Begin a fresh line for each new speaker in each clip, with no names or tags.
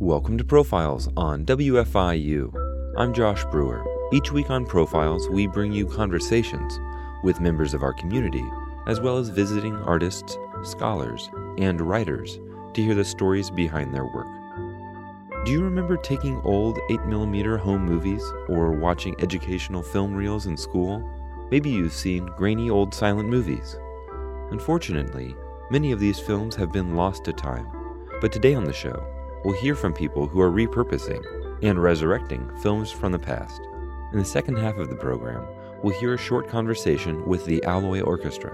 Welcome to Profiles on WFIU. I'm Josh Brewer. Each week on Profiles, we bring you conversations with members of our community, as well as visiting artists, scholars, and writers to hear the stories behind their work. Do you remember taking old 8mm home movies or watching educational film reels in school? Maybe you've seen grainy old silent movies. Unfortunately, many of these films have been lost to time, but today on the show, we'll hear from people who are repurposing and resurrecting films from the past. In the second half of the program, we'll hear a short conversation with the Alloy Orchestra.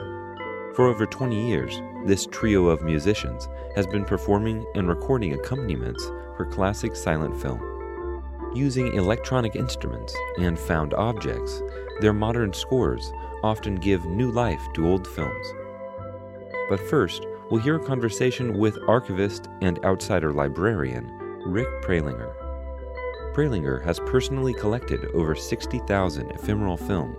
For over 20 years, this trio of musicians has been performing and recording accompaniments for classic silent film. Using electronic instruments and found objects, their modern scores often give new life to old films. But first, we'll hear a conversation with archivist and outsider librarian Rick Prelinger. Prelinger has personally collected over 60,000 ephemeral film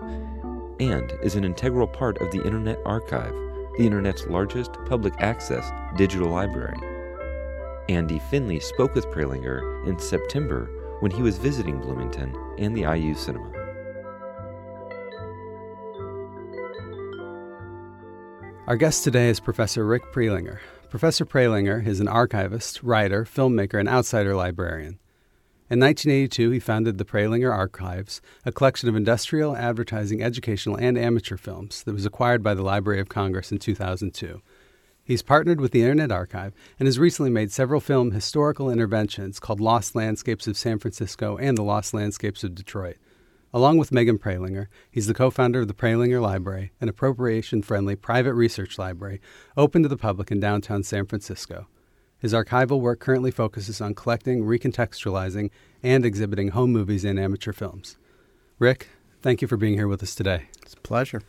and is an integral part of the Internet Archive, the Internet's largest public access digital library. Andy Finley spoke with Prelinger in September when he was visiting Bloomington and the IU Cinema.
Our guest today is Professor Rick Prelinger. Professor Prelinger is an archivist, writer, filmmaker, and outsider librarian. In 1982, he founded the Prelinger Archives, a collection of industrial, advertising, educational, and amateur films that was acquired by the Library of Congress in 2002. He's partnered with the Internet Archive and has recently made several film historical interventions called Lost Landscapes of San Francisco and The Lost Landscapes of Detroit. Along with Megan Prelinger, he's the co founder of the Prelinger Library, an appropriation friendly private research library open to the public in downtown San Francisco. His archival work currently focuses on collecting, recontextualizing, and exhibiting home movies and amateur films. Rick, thank you for being here with us today.
It's a pleasure.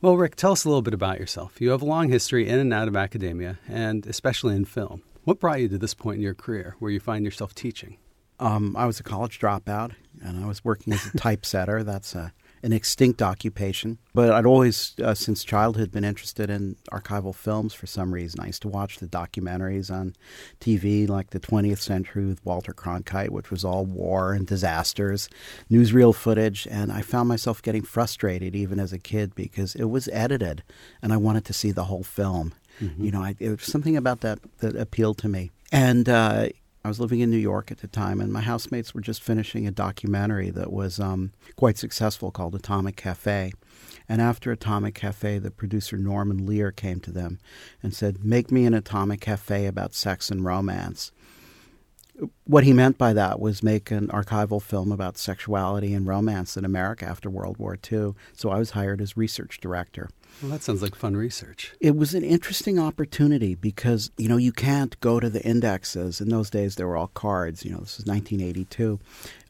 Well, Rick, tell us a little bit about yourself. You have a long history in and out of academia, and especially in film. What brought you to this point in your career where you find yourself teaching?
Um, I was a college dropout, and I was working as a typesetter. That's a, an extinct occupation. But I'd always, uh, since childhood, been interested in archival films for some reason. I used to watch the documentaries on TV, like the 20th Century with Walter Cronkite, which was all war and disasters, newsreel footage, and I found myself getting frustrated even as a kid because it was edited, and I wanted to see the whole film. Mm-hmm. You know, I, it was something about that that appealed to me. And uh, I was living in New York at the time, and my housemates were just finishing a documentary that was um, quite successful called Atomic Cafe. And after Atomic Cafe, the producer Norman Lear came to them and said, Make me an Atomic Cafe about sex and romance. What he meant by that was make an archival film about sexuality and romance in America after World War II. So I was hired as research director.
Well, that sounds like fun research.
It was an interesting opportunity because, you know, you can't go to the indexes. In those days, they were all cards. You know, this is 1982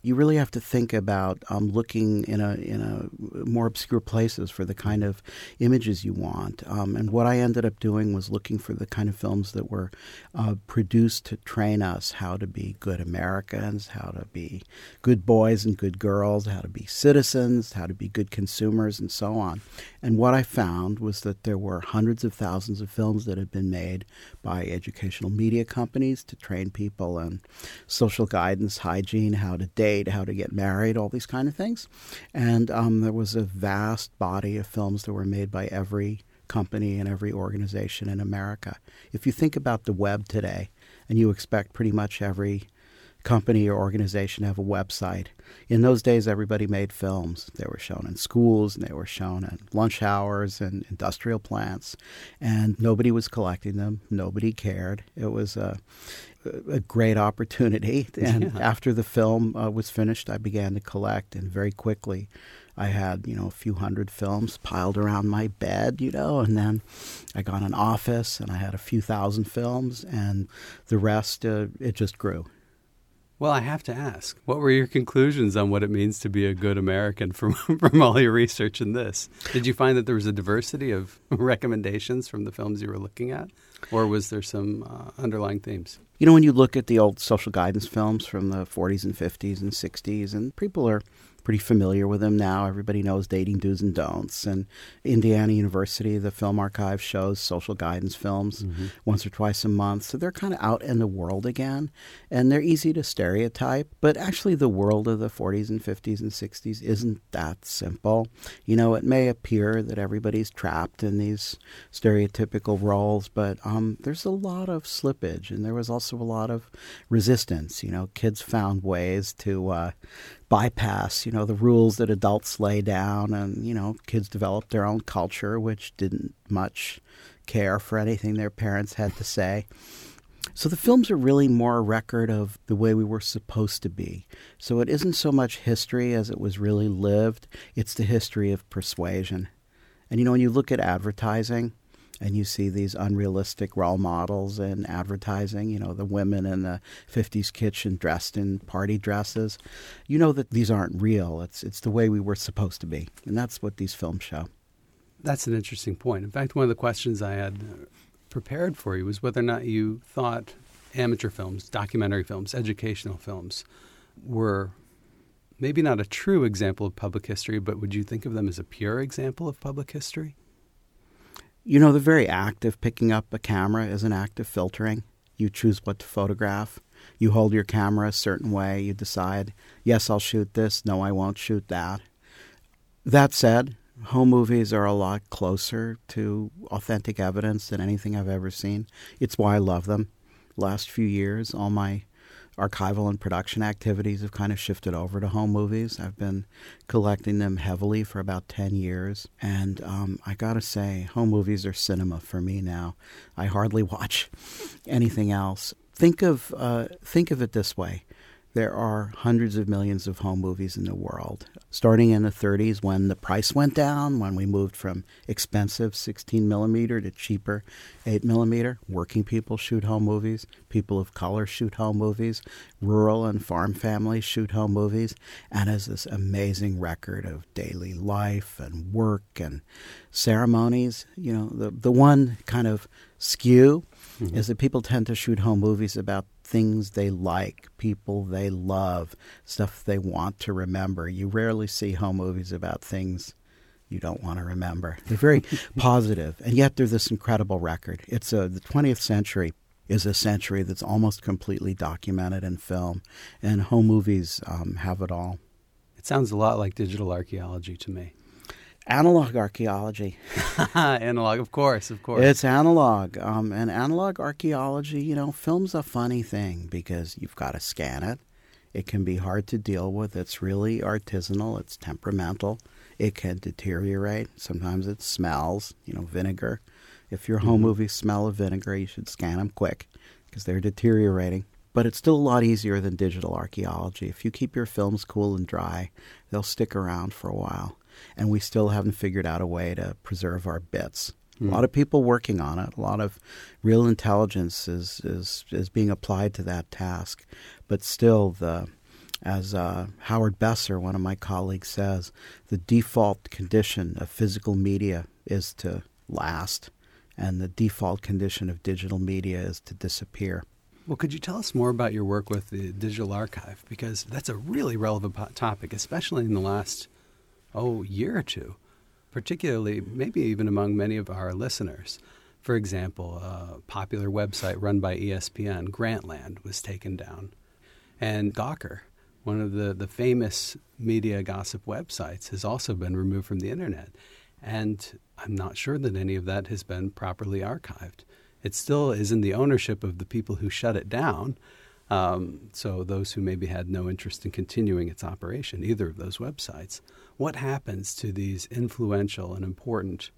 you really have to think about um, looking in a in a more obscure places for the kind of images you want. Um, and what I ended up doing was looking for the kind of films that were uh, produced to train us how to be good Americans, how to be good boys and good girls, how to be citizens, how to be good consumers, and so on. And what I found was that there were hundreds of thousands of films that had been made by educational media companies to train people in social guidance, hygiene, how to date how to get married, all these kind of things. And um, there was a vast body of films that were made by every company and every organization in America. If you think about the web today, and you expect pretty much every company or organization to have a website. In those days, everybody made films. They were shown in schools and they were shown at lunch hours and industrial plants, and nobody was collecting them. Nobody cared. It was a, a great opportunity. And yeah. after the film uh, was finished, I began to collect, and very quickly, I had you know a few hundred films piled around my bed, you know, and then I got an office, and I had a few thousand films, and the rest uh, it just grew.
Well, I have to ask, what were your conclusions on what it means to be a good American from, from all your research in this? Did you find that there was a diversity of recommendations from the films you were looking at, or was there some uh, underlying themes?
You know, when you look at the old social guidance films from the 40s and 50s and 60s, and people are pretty familiar with them now. Everybody knows Dating Do's and Don'ts. And Indiana University, the film archive shows social guidance films mm-hmm. once or twice a month. So they're kind of out in the world again. And they're easy to stereotype. But actually, the world of the 40s and 50s and 60s isn't that simple. You know, it may appear that everybody's trapped in these stereotypical roles, but um, there's a lot of slippage. And there was also a lot of resistance. You know, kids found ways to uh, bypass, you know, the rules that adults lay down, and you know, kids developed their own culture, which didn't much care for anything their parents had to say. So the films are really more a record of the way we were supposed to be. So it isn't so much history as it was really lived, it's the history of persuasion. And you know, when you look at advertising, and you see these unrealistic role models in advertising, you know, the women in the 50s kitchen dressed in party dresses. You know that these aren't real. It's it's the way we were supposed to be. And that's what these films show.
That's an interesting point. In fact, one of the questions I had uh, prepared for you was whether or not you thought amateur films, documentary films, educational films were maybe not a true example of public history, but would you think of them as a pure example of public history?
You know, the very act of picking up a camera is an act of filtering. You choose what to photograph. You hold your camera a certain way. You decide, yes, I'll shoot this. No, I won't shoot that. That said, home movies are a lot closer to authentic evidence than anything I've ever seen. It's why I love them. Last few years, all my archival and production activities have kind of shifted over to home movies. I've been collecting them heavily for about 10 years. And um, I got to say, home movies are cinema for me now. I hardly watch anything else. Think of, uh, think of it this way there are hundreds of millions of home movies in the world. Starting in the 30s, when the price went down, when we moved from expensive 16 millimeter to cheaper 8 millimeter, working people shoot home movies, people of color shoot home movies, rural and farm families shoot home movies, and as this amazing record of daily life and work and ceremonies. You know, the the one kind of skew mm-hmm. is that people tend to shoot home movies about things they like, people they love, stuff they want to remember. You rarely see home movies about things you don't want to remember. They're very positive, and yet they're this incredible record. It's a the 20th century is a century that's almost completely documented in film, and home movies um, have it all.
It sounds a lot like digital archaeology to me.
Analog archaeology.
analog, of course, of course.
It's analog. Um, and analog archaeology, you know, film's a funny thing because you've got to scan it. It can be hard to deal with. It's really artisanal, it's temperamental. It can deteriorate. Sometimes it smells, you know, vinegar. If your home mm-hmm. movies smell of vinegar, you should scan them quick because they're deteriorating. But it's still a lot easier than digital archaeology. If you keep your films cool and dry, they'll stick around for a while and we still haven't figured out a way to preserve our bits. Mm. A hmm. lot of people working on it. A lot of real intelligence is, is, is being applied to that task. But still, the as uh, Howard Besser, one of my colleagues, says, the default condition of physical media is to last, and the default condition of digital media is to disappear.
Well, could you tell us more about your work with the Digital Archive? Because that's a really relevant topic, especially in the last oh, year or two, particularly maybe even among many of our listeners. For example, a popular website run by ESPN, Grantland, was taken down. And Gawker, one of the, the famous media gossip websites, has also been removed from the internet. And I'm not sure that any of that has been properly archived. It still is in the ownership of the people who shut it down. Um, so, those who maybe had no interest in continuing its operation, either of those websites what happens to these influential and important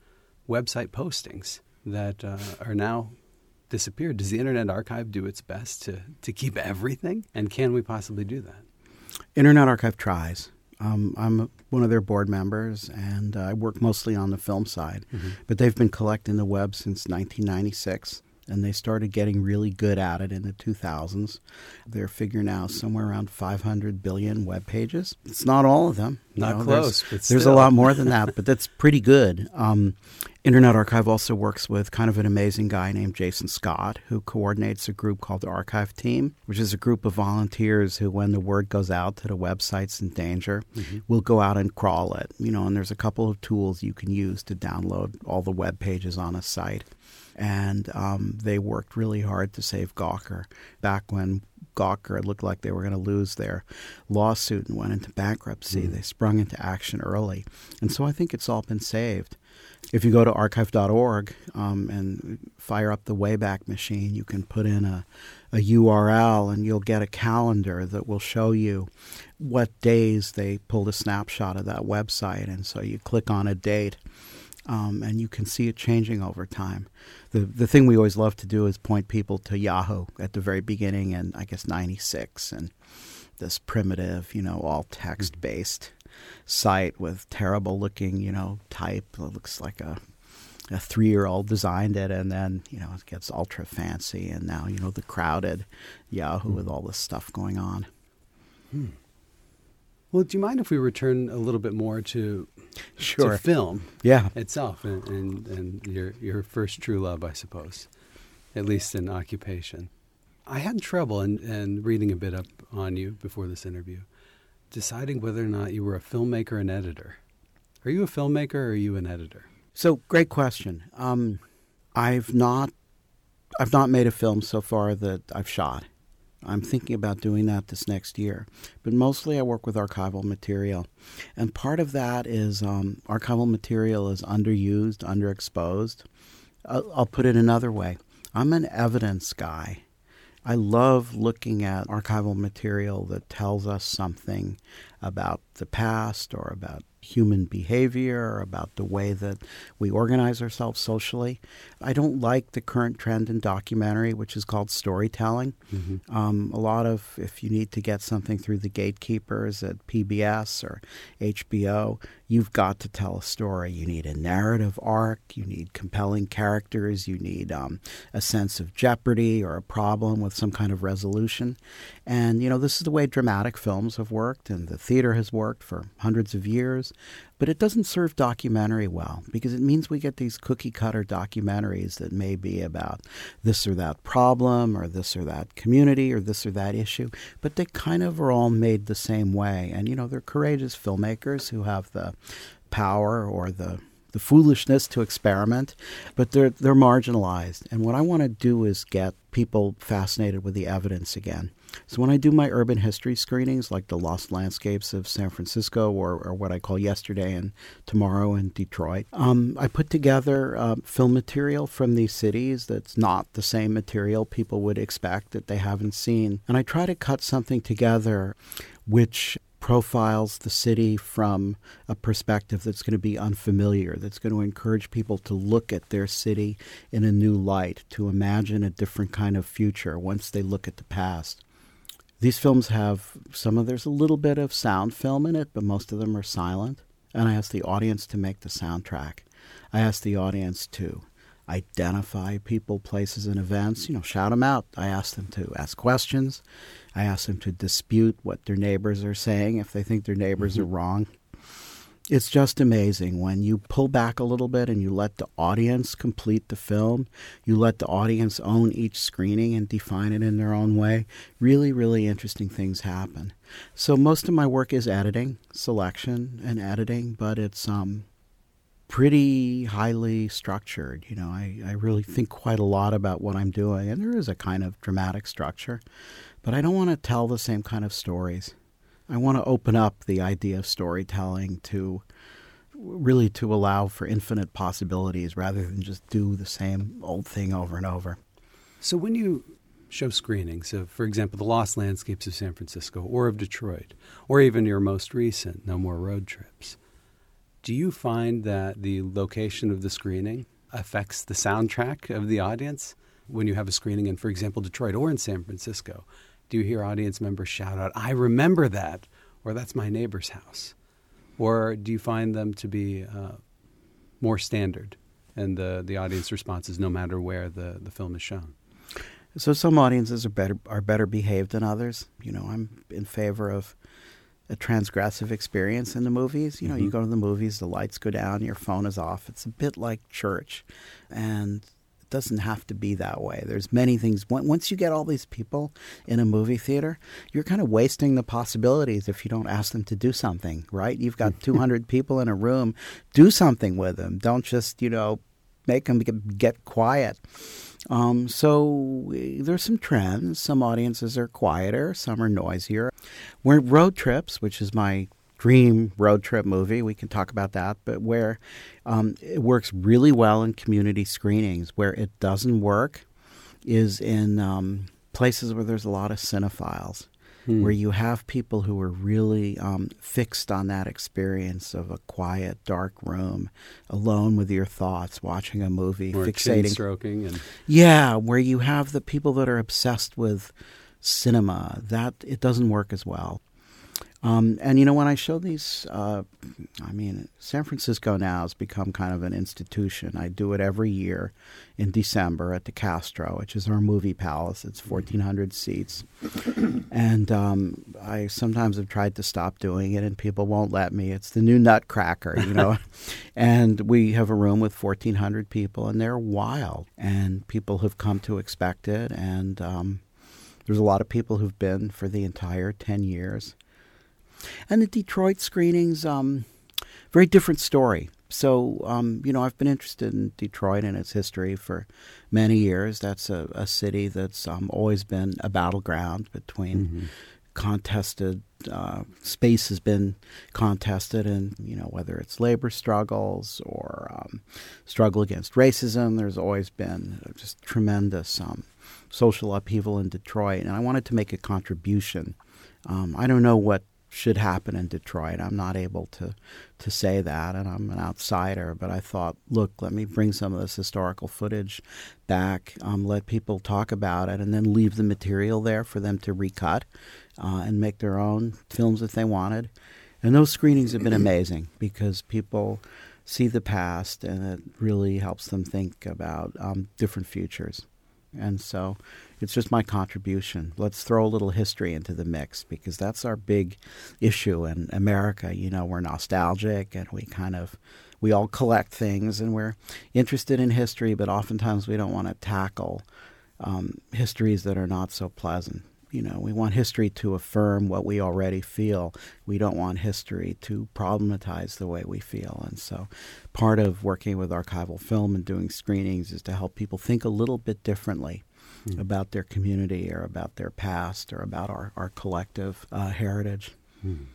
website postings that uh, are now disappeared? Does the Internet Archive do its best to, to keep everything? And can we possibly do that?
Internet Archive tries. Um, I'm one of their board members, and uh, I work mostly on the film side. Mm-hmm. But they've been collecting the web since 1996. And they started getting really good at it in the 2000s. Their figure now is somewhere around 500 billion web pages. It's not all of them.
Not know, close,
there's, there's a lot more than that, but that's pretty good. Um, Internet Archive also works with kind of an amazing guy named Jason Scott, who coordinates a group called the Archive Team, which is a group of volunteers who, when the word goes out that a website's in danger, mm-hmm. will go out and crawl it. You know, and there's a couple of tools you can use to download all the web pages on a site. And um, they worked really hard to save Gawker back when Gawker looked like they were going to lose their lawsuit and went into bankruptcy. Mm-hmm. They sprung into action early. And so I think it's all been saved. If you go to archive.org um, and fire up the Wayback Machine, you can put in a, a URL and you'll get a calendar that will show you what days they pulled a snapshot of that website. And so you click on a date um, and you can see it changing over time. The, the thing we always love to do is point people to Yahoo at the very beginning and I guess 96 and this primitive, you know, all text based site with terrible looking, you know, type. It looks like a a three year old designed it, and then you know it gets ultra fancy, and now you know the crowded Yahoo mm. with all this stuff going on.
Hmm. Well, do you mind if we return a little bit more to,
sure.
to film
yeah.
itself and, and, and your, your first true love, I suppose, at least in occupation? I had trouble in, in reading a bit up on you before this interview deciding whether or not you were a filmmaker and editor. Are you a filmmaker or are you an editor?
So, great question. Um, I've not, I've not made a film so far that I've shot. I'm thinking about doing that this next year. But mostly I work with archival material. And part of that is um, archival material is underused, underexposed. I'll, I'll put it another way I'm an evidence guy. I love looking at archival material that tells us something about the past or about human behavior, about the way that we organize ourselves socially. I don't like the current trend in documentary, which is called storytelling. Mm-hmm. Um, a lot of, if you need to get something through the gatekeepers at PBS or HBO, you've got to tell a story. You need a narrative arc, you need compelling characters, you need um, a sense of jeopardy or a problem with some kind of resolution. And, you know, this is the way dramatic films have worked and the theater has worked for hundreds of years. But it doesn't serve documentary well because it means we get these cookie cutter documentaries that may be about this or that problem or this or that community or this or that issue, but they kind of are all made the same way. And, you know, they're courageous filmmakers who have the power or the the foolishness to experiment, but they're they're marginalized. And what I want to do is get people fascinated with the evidence again. So when I do my urban history screenings, like the Lost Landscapes of San Francisco, or, or what I call Yesterday and Tomorrow in Detroit, um, I put together uh, film material from these cities that's not the same material people would expect that they haven't seen, and I try to cut something together which profiles the city from a perspective that's going to be unfamiliar, that's going to encourage people to look at their city in a new light, to imagine a different kind of future once they look at the past. These films have some of there's a little bit of sound film in it, but most of them are silent. And I ask the audience to make the soundtrack. I ask the audience to identify people, places, and events. You know, shout them out. I ask them to ask questions. I ask them to dispute what their neighbors are saying if they think their neighbors mm-hmm. are wrong it's just amazing when you pull back a little bit and you let the audience complete the film, you let the audience own each screening and define it in their own way. Really, really interesting things happen. So most of my work is editing, selection, and editing, but it's um, pretty highly structured. You know, I, I really think quite a lot about what I'm doing, and there is a kind of dramatic structure, but I don't want to tell the same kind of stories. I want to open up the idea of storytelling to really to allow for infinite possibilities rather than just do the same old thing over and over.
So when you show screenings of, for example, the lost landscapes of San Francisco or of Detroit, or even your most recent No More Road Trips, do you find that the location of the screening affects the soundtrack of the audience when you have a screening in, for example, Detroit or in San Francisco? Do you hear audience members shout out, I remember that, or that's my neighbor's house? Or do you find them to be uh, more standard? and the the audience responses, no matter where the the film is shown.
So some audiences are better are better behaved than others. You know, I'm in favor of a transgressive experience in the movies. You know, mm-hmm. you go to the movies, the lights go down, your phone is off. It's a bit like church, and doesn't have to be that way. There's many things. Once you get all these people in a movie theater, you're kind of wasting the possibilities if you don't ask them to do something. Right? You've got 200 people in a room. Do something with them. Don't just you know make them get quiet. Um, so there's some trends. Some audiences are quieter, some are noisier. We're road trips, which is my dream road trip movie. We can talk about that, but where um, it works really well in community screenings. Where it doesn't work is in um, places where there's a lot of cinephiles hmm. where you have people who are really um, fixed on that experience of a quiet, dark room, alone with your thoughts, watching a movie,
or
fixating,
stroking, and
yeah, where you have the people that are obsessed with cinema. That it doesn't work as well. Um, and you know, when I show these, uh, I mean, San Francisco now has become kind of an institution. I do it every year in December at the Castro, which is our movie palace. It's 1,400 seats. and um, I sometimes have tried to stop doing it, and people won't let me. It's the new Nutcracker, you know. and we have a room with 1,400 people, and they're wild. And people have come to expect it. And um, there's a lot of people who've been for the entire 10 years and the Detroit screenings, um, very different story. So, um, you know, I've been interested in Detroit and its history for many years. That's a, a city that's um, always been a battleground between mm-hmm. contested uh, space has been contested, and you know whether it's labor struggles or um, struggle against racism. There's always been just tremendous um, social upheaval in Detroit, and I wanted to make a contribution. Um, I don't know what should happen in Detroit. I'm not able to to say that, and I'm an outsider. But I thought, look, let me bring some of this historical footage back, um, let people talk about it, and then leave the material there for them to recut uh, and make their own films if they wanted. And those screenings have been amazing because people see the past, and it really helps them think about um, different futures. And so it's just my contribution. Let's throw a little history into the mix because that's our big issue in America. You know, we're nostalgic and we kind of we all collect things and we're interested in history, but oftentimes we don't want to tackle um, histories that are not so pleasant. You know, we want history to affirm what we already feel. We don't want history to problematize the way we feel. And so, part of working with archival film and doing screenings is to help people think a little bit differently mm. about their community or about their past or about our, our collective uh, heritage. Mm.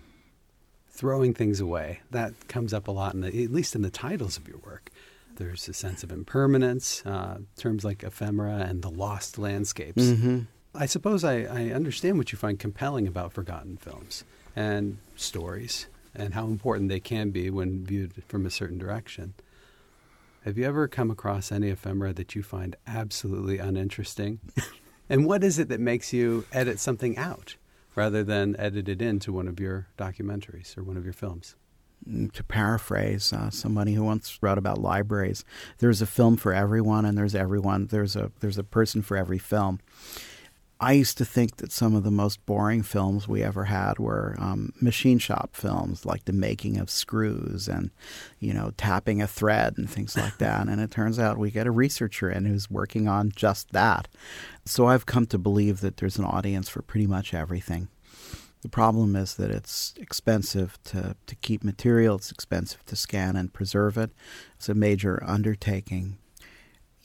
Throwing things away, that comes up a lot, in the, at least in the titles of your work. There's a sense of impermanence, uh, terms like ephemera and the lost landscapes. Mm-hmm. I suppose I, I understand what you find compelling about forgotten films and stories and how important they can be when viewed from a certain direction. Have you ever come across any ephemera that you find absolutely uninteresting? and what is it that makes you edit something out rather than edit it into one of your documentaries or one of your films?
Mm, to paraphrase uh, somebody who once wrote about libraries, there's a film for everyone, and there's everyone. There's a there's a person for every film. I used to think that some of the most boring films we ever had were um, machine shop films, like the making of screws and, you know, tapping a thread and things like that. and it turns out we get a researcher in who's working on just that. So I've come to believe that there's an audience for pretty much everything. The problem is that it's expensive to, to keep material, it's expensive to scan and preserve it. It's a major undertaking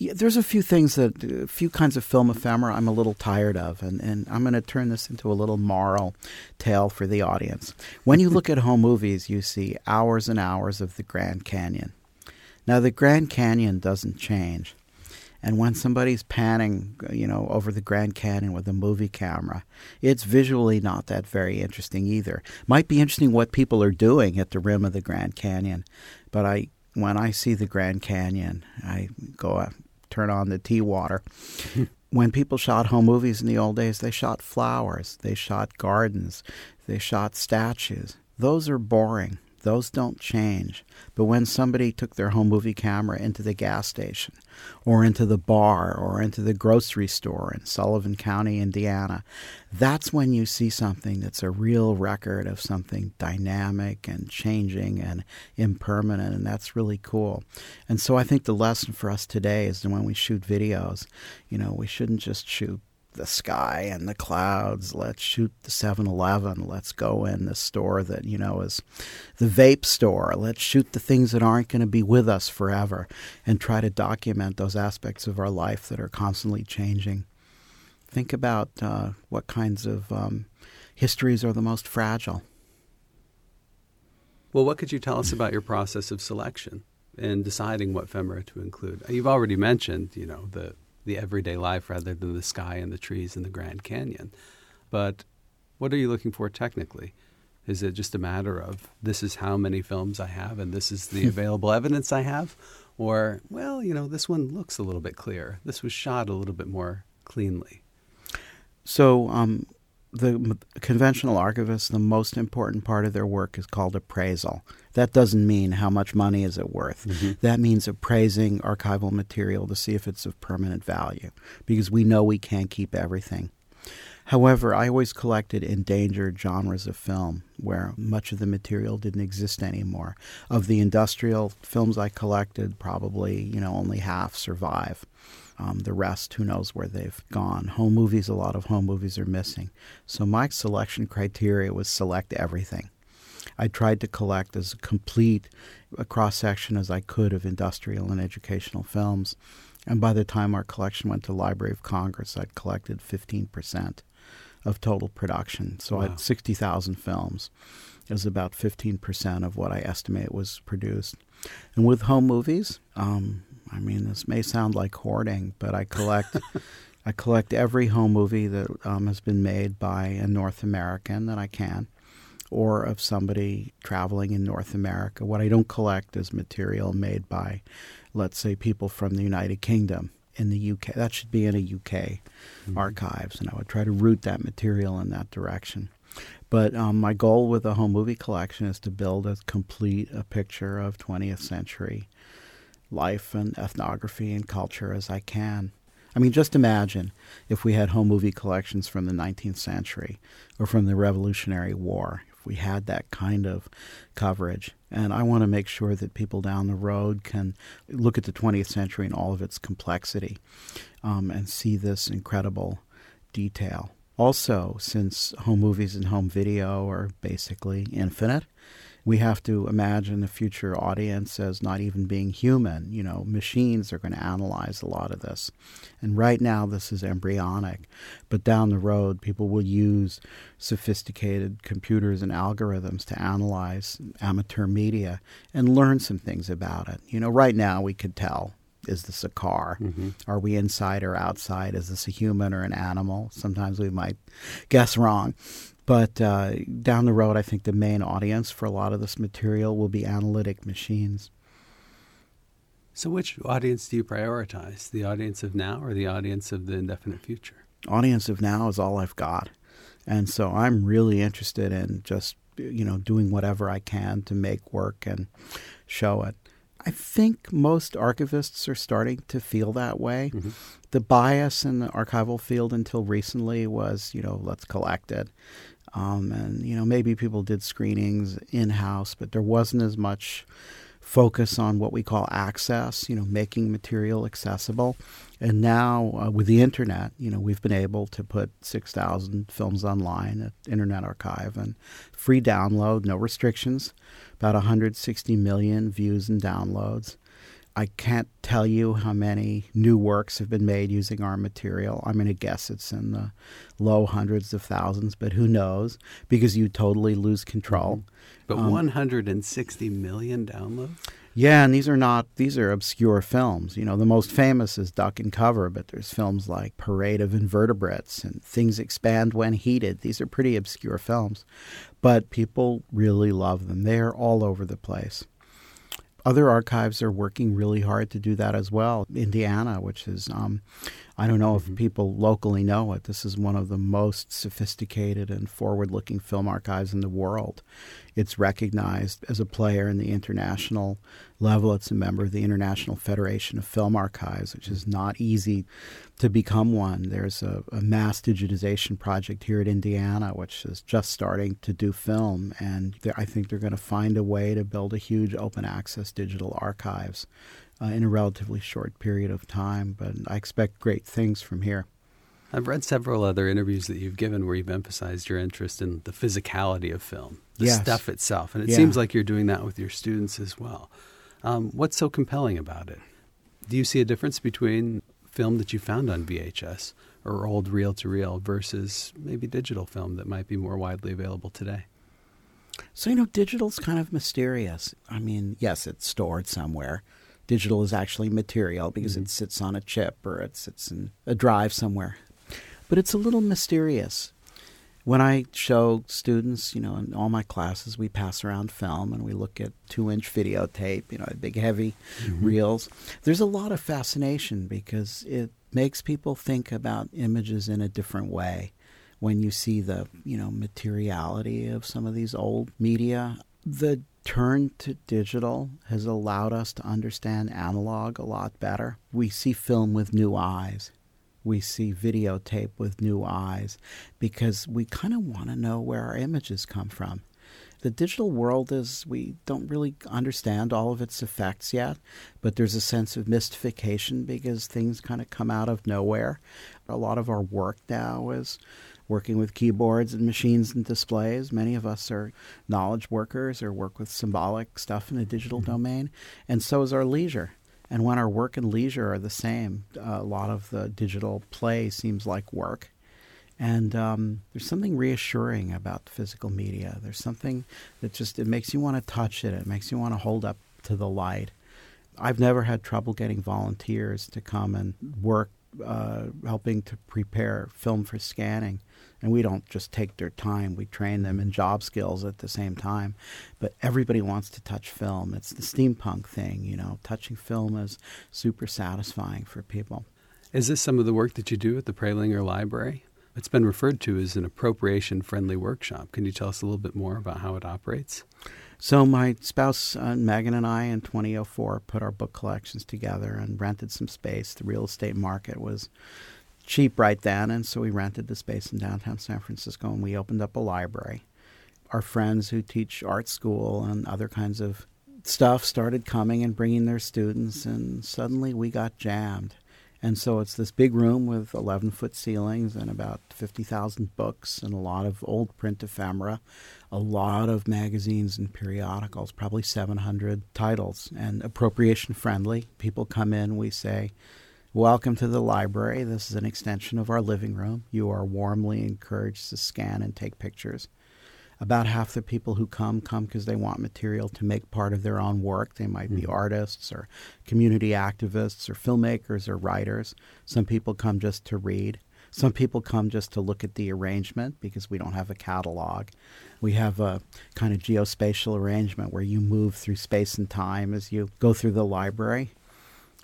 yeah, there's a few things that a few kinds of film ephemera I'm a little tired of, and, and I'm going to turn this into a little moral tale for the audience. When you look at home movies, you see hours and hours of the Grand Canyon. Now, the Grand Canyon doesn't change. And when somebody's panning, uh, you know, over the Grand Canyon with a movie camera, it's visually not that very interesting either. Might be interesting what people are doing at the rim of the Grand Canyon, but I when I see the Grand Canyon, I go turn on the tea water. when people shot home movies in the old days, they shot flowers, they shot gardens, they shot statues. Those are boring. Those don't change. But when somebody took their home movie camera into the gas station or into the bar or into the grocery store in Sullivan County, Indiana, that's when you see something that's a real record of something dynamic and changing and impermanent, and that's really cool. And so I think the lesson for us today is that when we shoot videos, you know, we shouldn't just shoot the sky and the clouds. Let's shoot the 7 Eleven. Let's go in the store that, you know, is the vape store. Let's shoot the things that aren't going to be with us forever and try to document those aspects of our life that are constantly changing. Think about uh, what kinds of um, histories are the most fragile.
Well, what could you tell us about your process of selection and deciding what ephemera to include? You've already mentioned, you know, the the everyday life rather than the sky and the trees and the Grand Canyon. But what are you looking for technically? Is it just a matter of this is how many films I have and this is the available evidence I have? Or, well, you know, this one looks a little bit clear. This was shot a little bit more cleanly.
So, um, the conventional archivists, the most important part of their work is called appraisal. That doesn't mean how much money is it worth. Mm-hmm. That means appraising archival material to see if it's of permanent value, because we know we can't keep everything. However, I always collected endangered genres of film where much of the material didn't exist anymore. Of the industrial films I collected, probably you know only half survive. Um, the rest, who knows where they've gone. Home movies, a lot of home movies are missing. So my selection criteria was select everything. I tried to collect as complete a cross section as I could of industrial and educational films. And by the time our collection went to Library of Congress, I'd collected 15% of total production. So wow. I had 60,000 films. It was about 15% of what I estimate was produced. And with home movies, um, I mean, this may sound like hoarding, but I collect. I collect every home movie that um, has been made by a North American that I can, or of somebody traveling in North America. What I don't collect is material made by, let's say, people from the United Kingdom in the UK. That should be in a UK mm-hmm. archives, and I would try to route that material in that direction. But um, my goal with the home movie collection is to build a complete a picture of 20th century life and ethnography and culture as I can. I mean, just imagine if we had home movie collections from the 19th century or from the Revolutionary War, if we had that kind of coverage. And I want to make sure that people down the road can look at the 20th century in all of its complexity um, and see this incredible detail. Also, since home movies and home video are basically infinite, we have to imagine the future audience as not even being human. You know, machines are going to analyze a lot of this. And right now, this is embryonic. But down the road, people will use sophisticated computers and algorithms to analyze amateur media and learn some things about it. You know, right now, we could tell is this a car? Mm-hmm. Are we inside or outside? Is this a human or an animal? Sometimes we might guess wrong. But uh, down the road, I think the main audience for a lot of this material will be analytic machines.
So, which audience do you prioritize? The audience of now or the audience of the indefinite future?
Audience of now is all I've got. And so I'm really interested in just, you know, doing whatever I can to make work and show it. I think most archivists are starting to feel that way. Mm-hmm. The bias in the archival field until recently was, you know, let's collect it. Um, and, you know, maybe people did screenings in house, but there wasn't as much focus on what we call access, you know, making material accessible. And now uh, with the internet, you know, we've been able to put 6,000 films online at Internet Archive and free download, no restrictions, about 160 million views and downloads. I can't tell you how many new works have been made using our material. I'm going to guess it's in the low hundreds of thousands, but who knows? Because you totally lose control. Mm-hmm.
But um, 160 million downloads?
Yeah, and these are not these are obscure films. You know, the most famous is Duck and Cover, but there's films like Parade of Invertebrates and Things Expand When Heated. These are pretty obscure films, but people really love them. They're all over the place. Other archives are working really hard to do that as well. Indiana, which is, um, I don't know if people locally know it. This is one of the most sophisticated and forward looking film archives in the world. It's recognized as a player in the international level. It's a member of the International Federation of Film Archives, which is not easy to become one. There's a, a mass digitization project here at Indiana, which is just starting to do film, and I think they're going to find a way to build a huge open access digital archives uh, in a relatively short period of time. But I expect great things from here.
I've read several other interviews that you've given where you've emphasized your interest in the physicality of film, the
yes.
stuff itself. And it
Yeah.
seems like you're doing that with your students as well. Um, what's so compelling about it? Do you see a difference between film that you found on VHS or old reel to reel versus maybe digital film that might be more widely available today?
So, you know, digital's kind of mysterious. I mean, yes, it's stored somewhere. Digital is actually material because mm-hmm. it sits on a chip or it sits in a drive somewhere. But it's a little mysterious. When I show students, you know, in all my classes, we pass around film and we look at two inch videotape, you know, big, heavy mm-hmm. reels. There's a lot of fascination because it makes people think about images in a different way when you see the you know materiality of some of these old media. The turn to digital has allowed us to understand analog a lot better. We see film with new eyes we see videotape with new eyes because we kind of want to know where our images come from. The digital world is we don't really understand all of its effects yet but there's a sense of mystification because things kind of come out of nowhere. A lot of our work now is working with keyboards and machines and displays. Many of us are knowledge workers or work with symbolic stuff in the digital mm-hmm. domain and so is our leisure and when our work and leisure are the same a lot of the digital play seems like work and um, there's something reassuring about physical media. There's something that just it makes you want to touch it. It makes you want to hold up to the light. I've never had trouble getting volunteers to come and work, uh, helping to prepare film for scanning. And we don't just take their time; we train them in job skills at the same time. But everybody wants to touch film. It's the steampunk thing, you know. Touching film is super satisfying for people.
Is this some of the work that you do at the Prelinger Library? It's been referred to as an appropriation friendly workshop. Can you tell us a little bit more about how it operates?
So my spouse uh, Megan and I in 2004 put our book collections together and rented some space. The real estate market was cheap right then, and so we rented the space in downtown San Francisco and we opened up a library. Our friends who teach art school and other kinds of stuff started coming and bringing their students, and suddenly we got jammed. And so it's this big room with 11 foot ceilings and about 50,000 books and a lot of old print ephemera, a lot of magazines and periodicals, probably 700 titles, and appropriation friendly. People come in, we say, Welcome to the library. This is an extension of our living room. You are warmly encouraged to scan and take pictures. About half the people who come come because they want material to make part of their own work. They might be hmm. artists or community activists or filmmakers or writers. Some people come just to read. Some people come just to look at the arrangement because we don't have a catalog. We have a kind of geospatial arrangement where you move through space and time as you go through the library.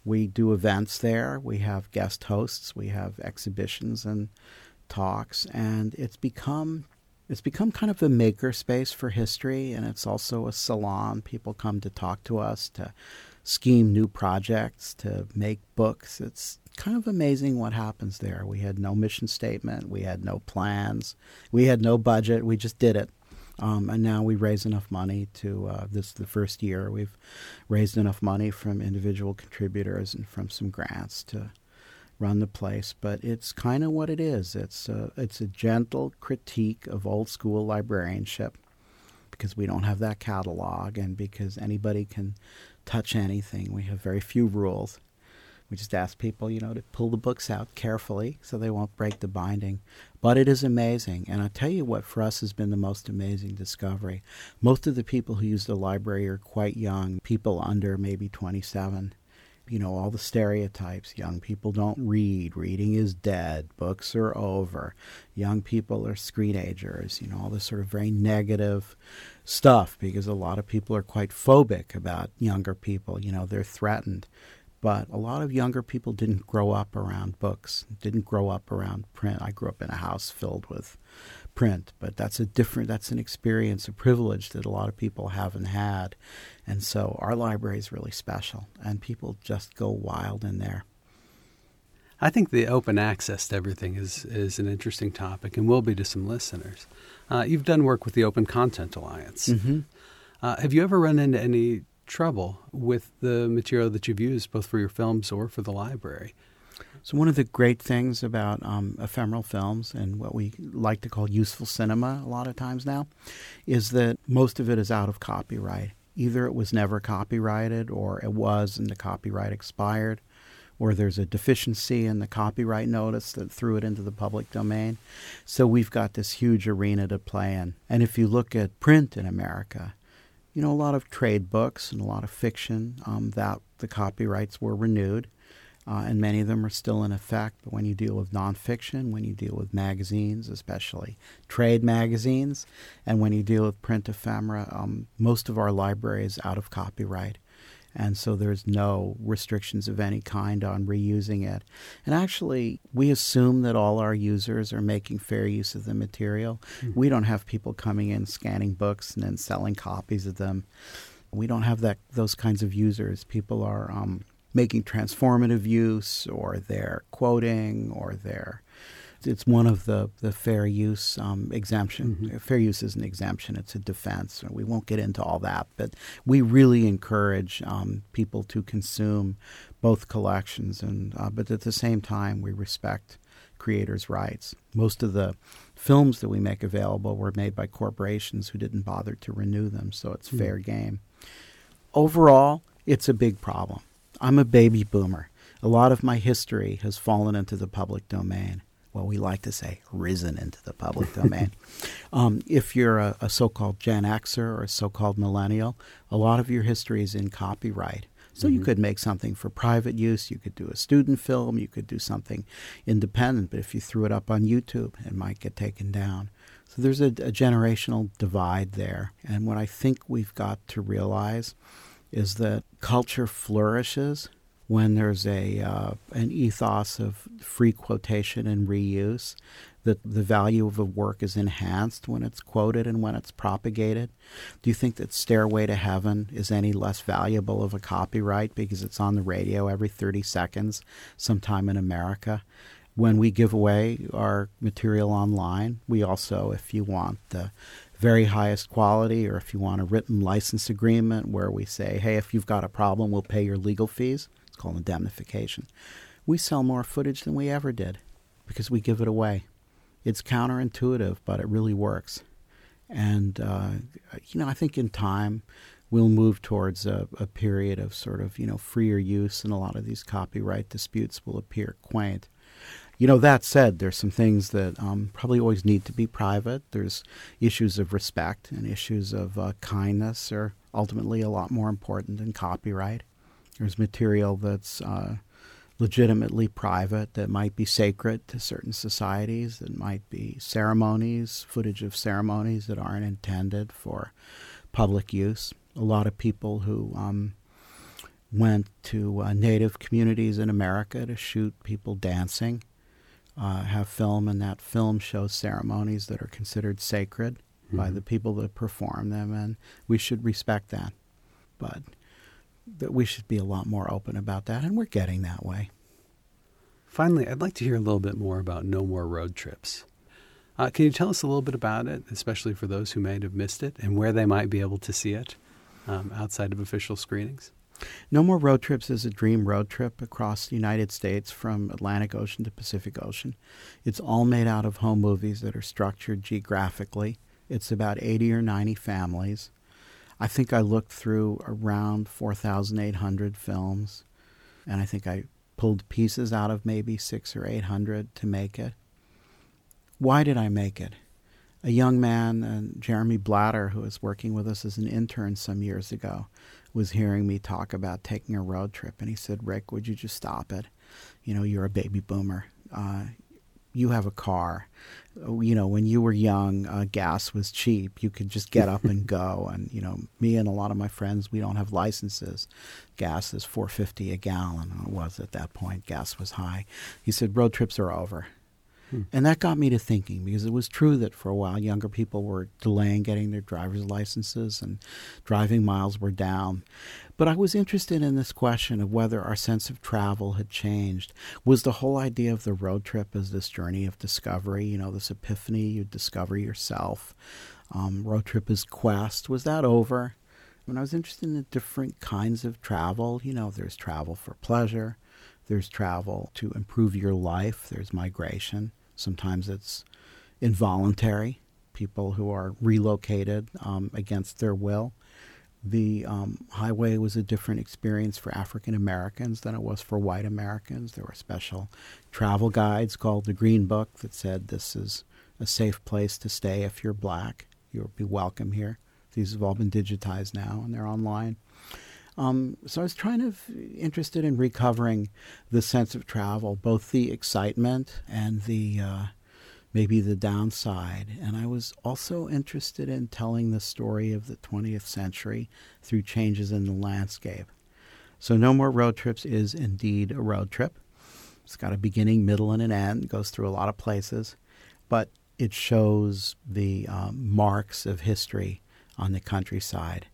We do events there. We have guest hosts. We have exhibitions and talks, and it's become it's become kind of a maker space for history, and it's also a salon. People come to talk to us to scheme new projects, to make books. It's kind of amazing what happens there. We had no mission statement, we had no plans, we had no budget. We just did it. Um, and now we raise enough money to uh, this is the first year we've raised enough money from individual contributors and from some grants to run the place. But it's kind of what it is. It's a, it's a gentle critique of old school librarianship because we don't have that catalog and because anybody can touch anything. We have very few rules. We just ask people, you know, to pull the books out carefully so they won't break the binding. But it is amazing. And I'll tell you what for us has been the most amazing discovery. Most of the people who use the library are quite young, people under maybe 27. You know, all the stereotypes. Young people don't read. Reading is dead. Books are over. Young people are screenagers. You know, all this sort of very negative stuff because a lot of people are quite phobic about younger people. You know, they're threatened. But a lot of younger people didn't grow up around books, didn't grow up around print. I grew up in a house filled with print, but that's a different, that's an experience, a privilege that a lot of people haven't had. And so our library is really special, and people just go wild in there.
I think the open access to everything is, is an interesting topic and will be to some listeners. Uh, you've done work with the Open Content Alliance.
Mm-hmm.
Uh, have you ever run into any trouble with the material that you've used, both for your films or for the library?
So, one of the great things about um, ephemeral films and what we like to call useful cinema a lot of times now is that most of it is out of copyright. Either it was never copyrighted, or it was and the copyright expired, or there's a deficiency in the copyright notice that threw it into the public domain. So, we've got this huge arena to play in. And if you look at print in America, you know, a lot of trade books and a lot of fiction um, that the copyrights were renewed uh, and many of them are still in effect. But when you deal with nonfiction, when you deal with magazines, especially trade magazines, and when you deal with print ephemera, um, most of our library is out of copyright. And so there's no restrictions of any kind on reusing it. And actually, we assume that all our users are making fair use of the material. Mm-hmm. We don't have people coming in scanning books and then selling copies of them. We don't have that those kinds of users. People are um, making transformative use or they're quoting or they're it's one of the, the fair use um, exemption. Mm-hmm. Fair use is an exemption; it's a defense. We won't get into all that, but we really encourage um, people to consume both collections, and uh, but at the same time, we respect creators' rights. Most of the films that we make available were made by corporations who didn't bother to renew them, so it's mm-hmm. fair game. Overall, it's a big problem. I'm a baby boomer. A lot of my history has fallen into the public domain. Well, we like to say risen into the public domain. Um, if you're a, a so called Gen Xer or a so called millennial, a lot of your history is in copyright. So mm-hmm. you could make something for private use. You could do a student film. You could do something independent. But if you threw it up on YouTube, it might get taken down. So there's a, a generational divide there. And what I think we've got to realize is that culture flourishes when there's a uh, an ethos of free quotation and reuse, that the value of a work is enhanced when it's quoted and when it's propagated. Do you think that Stairway to Heaven is any less valuable of a copyright because it's on the radio every 30 seconds sometime in America? When we give away our material online, we also, if you want the very highest quality, or if you want a written license agreement where we say, hey, if you've got a problem, we'll pay your legal fees. Called indemnification. We sell more footage than we ever did because we give it away. It's counterintuitive, but it really works. And, uh, you know, I think in time we'll move towards a, a period of sort of, you know, freer use, and a lot of these copyright disputes will appear quaint. You know, that said, there's some things that um, probably always need to be private. There's issues of respect and issues of uh, kindness are ultimately a lot more important than copyright. There's material that's uh, legitimately private that might be sacred to certain societies, that might be ceremonies, footage of ceremonies that aren't intended for public use. A lot of people who um, went to uh, native communities in America to shoot people dancing uh, have film, and that film shows ceremonies that are considered sacred mm-hmm. by the people that perform them, and we should respect that. But that we should be a lot more open about that, and we're getting that way.
Finally, I'd like to hear a little bit more about No More Road Trips. Uh, can you tell us a little bit about it, especially for those who may have missed it, and where they might be able to see it um, outside of official screenings?
No More Road Trips is a dream road trip across the United States from Atlantic Ocean to Pacific Ocean. It's all made out of home movies that are structured geographically. It's about 80 or 90 families. I think I looked through around 4,800 films, and I think I pulled pieces out of maybe six or 800 to make it. Why did I make it? A young man, uh, Jeremy Blatter, who was working with us as an intern some years ago, was hearing me talk about taking a road trip, and he said, "Rick, would you just stop it? You know, you're a baby boomer. Uh, you have a car. You know, when you were young, uh, gas was cheap. You could just get up and go. And you know, me and a lot of my friends, we don't have licenses. Gas is four fifty a gallon. It was at that point. Gas was high. He said road trips are over. Hmm. And that got me to thinking because it was true that for a while younger people were delaying getting their driver's licenses and driving miles were down. But I was interested in this question of whether our sense of travel had changed. Was the whole idea of the road trip as this journey of discovery, you know, this epiphany, you discover yourself? Um, road trip as quest, was that over? When I was interested in the different kinds of travel, you know, there's travel for pleasure, there's travel to improve your life, there's migration. Sometimes it's involuntary, people who are relocated um, against their will. The um, highway was a different experience for African Americans than it was for white Americans. There were special travel guides called the Green Book that said this is a safe place to stay if you're black. You'll be welcome here. These have all been digitized now and they're online. Um, so I was kind of interested in recovering the sense of travel, both the excitement and the uh, maybe the downside. And I was also interested in telling the story of the 20th century through changes in the landscape. So No More Road Trips is indeed a road trip. It's got a beginning, middle, and an end. goes through a lot of places, but it shows the um, marks of history on the countryside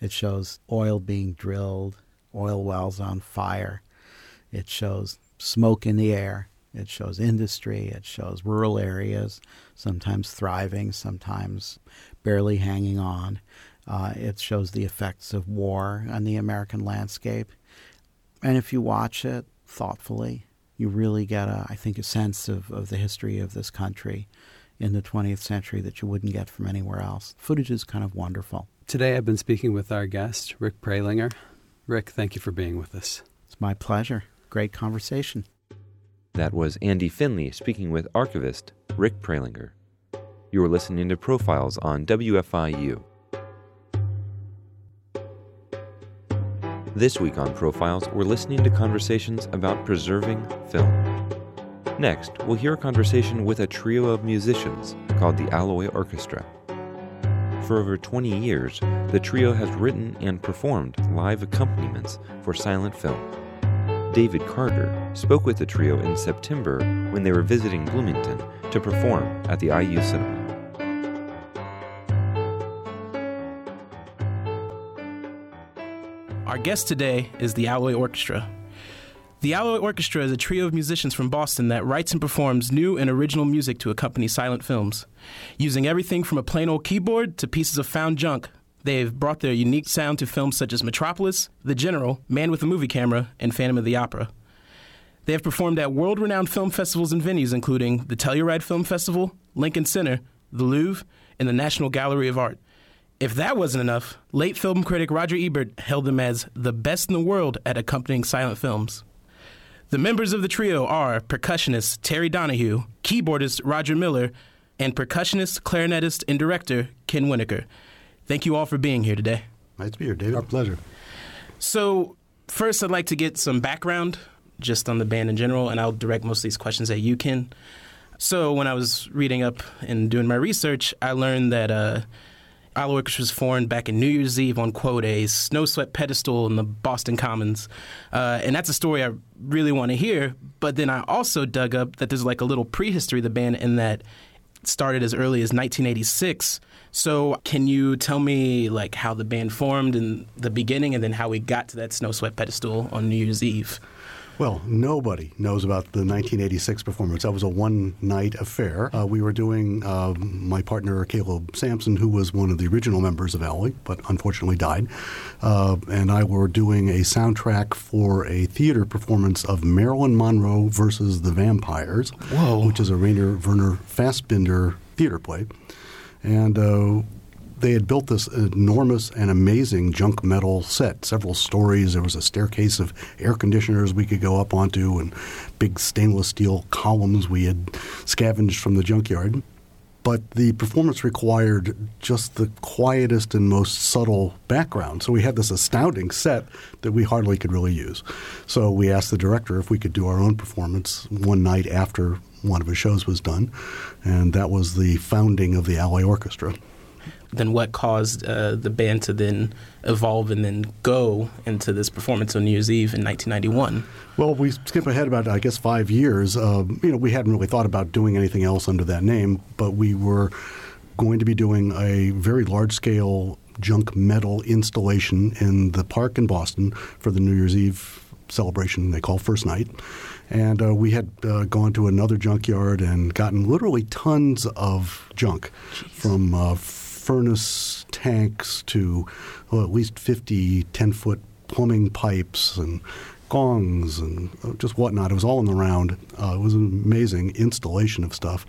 it shows oil being drilled, oil wells on fire. It shows smoke in the air. It shows industry. It shows rural areas, sometimes thriving, sometimes barely hanging on. Uh, it shows the effects of war on the American landscape. And if you watch it thoughtfully, you really get, a, I think, a sense of, of the history of this country in the 20th century that you wouldn't get from anywhere else. Footage is kind of wonderful.
Today I've been speaking with our guest, Rick Prelinger. Rick, thank you for being with us.
It's my pleasure. Great conversation.
That was Andy Finley speaking with archivist Rick Prelinger. You are listening to Profiles on WFIU. This week on Profiles, we're listening to conversations about preserving film. Next, we'll hear a conversation with a trio of musicians called the Alloy Orchestra. For over 20 years, the trio has written and performed live accompaniments for silent film. David Carter spoke with the trio in September when they were visiting Bloomington to perform at the IU Cinema.
Our guest today is the Alloy Orchestra, the Alloy Orchestra is a trio of musicians from Boston that writes and performs new and original music to accompany silent films. Using everything from a plain old keyboard to pieces of found junk, they've brought their unique sound to films such as Metropolis, The General, Man with a Movie Camera, and Phantom of the Opera. They have performed at world renowned film festivals and venues, including the Telluride Film Festival, Lincoln Center, the Louvre, and the National Gallery of Art. If that wasn't enough, late film critic Roger Ebert held them as the best in the world at accompanying silent films. The members of the trio are percussionist Terry Donahue, keyboardist Roger Miller, and percussionist, clarinetist, and director Ken Winokur. Thank you all for being here today.
Nice to be here, David.
Our pleasure.
So, first, I'd like to get some background just on the band in general, and I'll direct most of these questions at you, Ken. So, when I was reading up and doing my research, I learned that uh, Alloy Orchestra was formed back in New Year's Eve on, quote, a snow swept pedestal in the Boston Commons. Uh, and that's a story I really want to hear. But then I also dug up that there's like a little prehistory of the band in that started as early as 1986. So can you tell me like how the band formed in the beginning and then how we got to that snow swept pedestal on New Year's Eve?
Well, nobody knows about the 1986 performance. That was a one night affair. Uh, we were doing, uh, my partner Caleb Sampson, who was one of the original members of Alloy, but unfortunately died, uh, and I were doing a soundtrack for a theater performance of Marilyn Monroe versus the Vampires,
Whoa.
which is a Rainer Werner Fassbinder theater play. And uh, they had built this enormous and amazing junk metal set, several stories. There was a staircase of air conditioners we could go up onto, and big stainless steel columns we had scavenged from the junkyard. But the performance required just the quietest and most subtle background. So we had this astounding set that we hardly could really use. So we asked the director if we could do our own performance one night after one of his shows was done, and that was the founding of the Alloy Orchestra.
Then what caused uh, the band to then evolve and then go into this performance on New Year's Eve in 1991?
Well, we skip ahead about I guess five years. Uh, you know, we hadn't really thought about doing anything else under that name, but we were going to be doing a very large scale junk metal installation in the park in Boston for the New Year's Eve celebration they call First Night. And uh, we had uh, gone to another junkyard and gotten literally tons of junk
Jeez.
from uh, furnace tanks to well, at least 50 10 foot plumbing pipes and gongs and uh, just whatnot. It was all in the round. Uh, it was an amazing installation of stuff.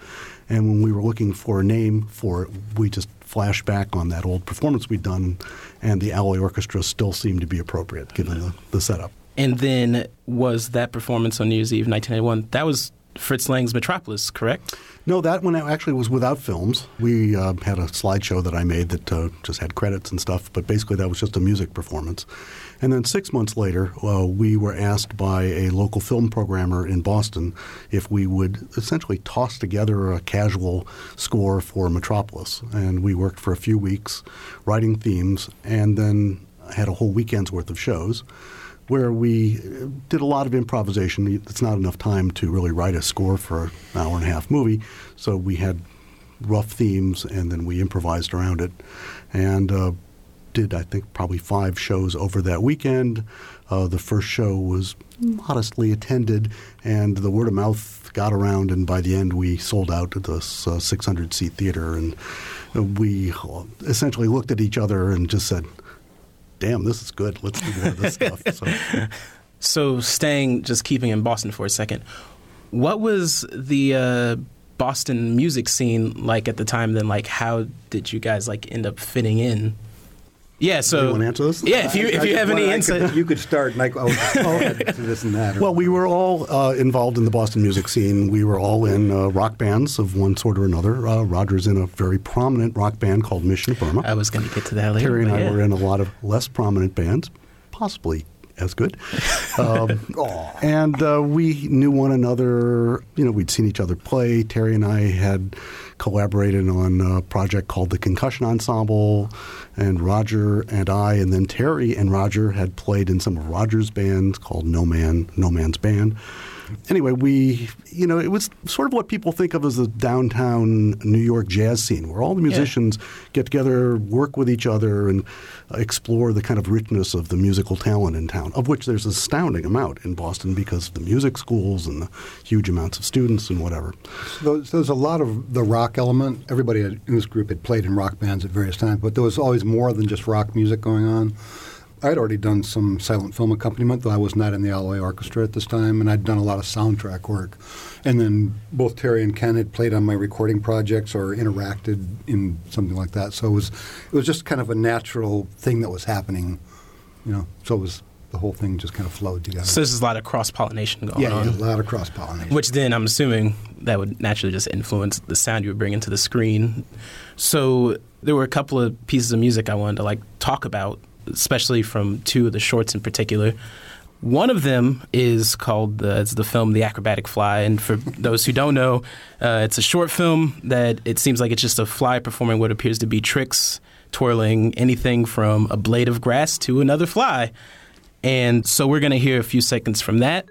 And when we were looking for a name for it, we just flashed back on that old performance we'd done, and the Alloy Orchestra still seemed to be appropriate given the, the setup.
And then was that performance on New Year's Eve 1991? That was Fritz Lang's Metropolis, correct?
No, that one actually was without films. We uh, had a slideshow that I made that uh, just had credits and stuff, but basically that was just a music performance. And then six months later, uh, we were asked by a local film programmer in Boston if we would essentially toss together a casual score for Metropolis. And we worked for a few weeks writing themes and then had a whole weekend's worth of shows where we did a lot of improvisation. It's not enough time to really write a score for an hour and a half movie, so we had rough themes and then we improvised around it. And uh, did, I think, probably five shows over that weekend. Uh, the first show was modestly attended, and the word of mouth got around, and by the end, we sold out at this uh, 600 seat theater. And we essentially looked at each other and just said, Damn, this is good. Let's do more of this stuff. So.
so, staying, just keeping in Boston for a second, what was the uh, Boston music scene like at the time? Then, like, how did you guys like end up fitting in? Yeah, so
you want to answer this?
Yeah, if you if you have any insight,
could, you could start. And I, I'll, I'll add to this and that.
Well, we were all uh, involved in the Boston music scene. We were all in uh, rock bands of one sort or another. Uh, Roger's in a very prominent rock band called Mission Burma.
I was going to get to that later.
Terry and I
yeah.
were in a lot of less prominent bands, possibly as good. Um, and uh, we knew one another. You know, we'd seen each other play. Terry and I had collaborated on a project called the Concussion Ensemble, and Roger and I, and then Terry and Roger had played in some of Roger's bands called No Man, No Man's Band. Anyway, we, you know, it was sort of what people think of as the downtown New York jazz scene, where all the musicians yeah. get together, work with each other, and explore the kind of richness of the musical talent in town, of which there's an astounding amount in Boston because of the music schools and the huge amounts of students and whatever.
So, so there's a lot of the rock element. Everybody in this group had played in rock bands at various times, but there was always more than just rock music going on. I'd already done some silent film accompaniment, though I was not in the Alloy Orchestra at this time, and I'd done a lot of soundtrack work. And then both Terry and Ken had played on my recording projects or interacted in something like that. So it was it was just kind of a natural thing that was happening, you know. So it was the whole thing just kind of flowed together.
So there's a lot of cross pollination going
yeah,
on.
Yeah, a lot of cross pollination.
Which then I'm assuming that would naturally just influence the sound you would bring into the screen. So there were a couple of pieces of music I wanted to like talk about especially from two of the shorts in particular. One of them is called the, it's the film The Acrobatic Fly, and for those who don't know, uh, it's a short film that it seems like it's just a fly performing what appears to be tricks, twirling anything from a blade of grass to another fly. And so we're going to hear a few seconds from that.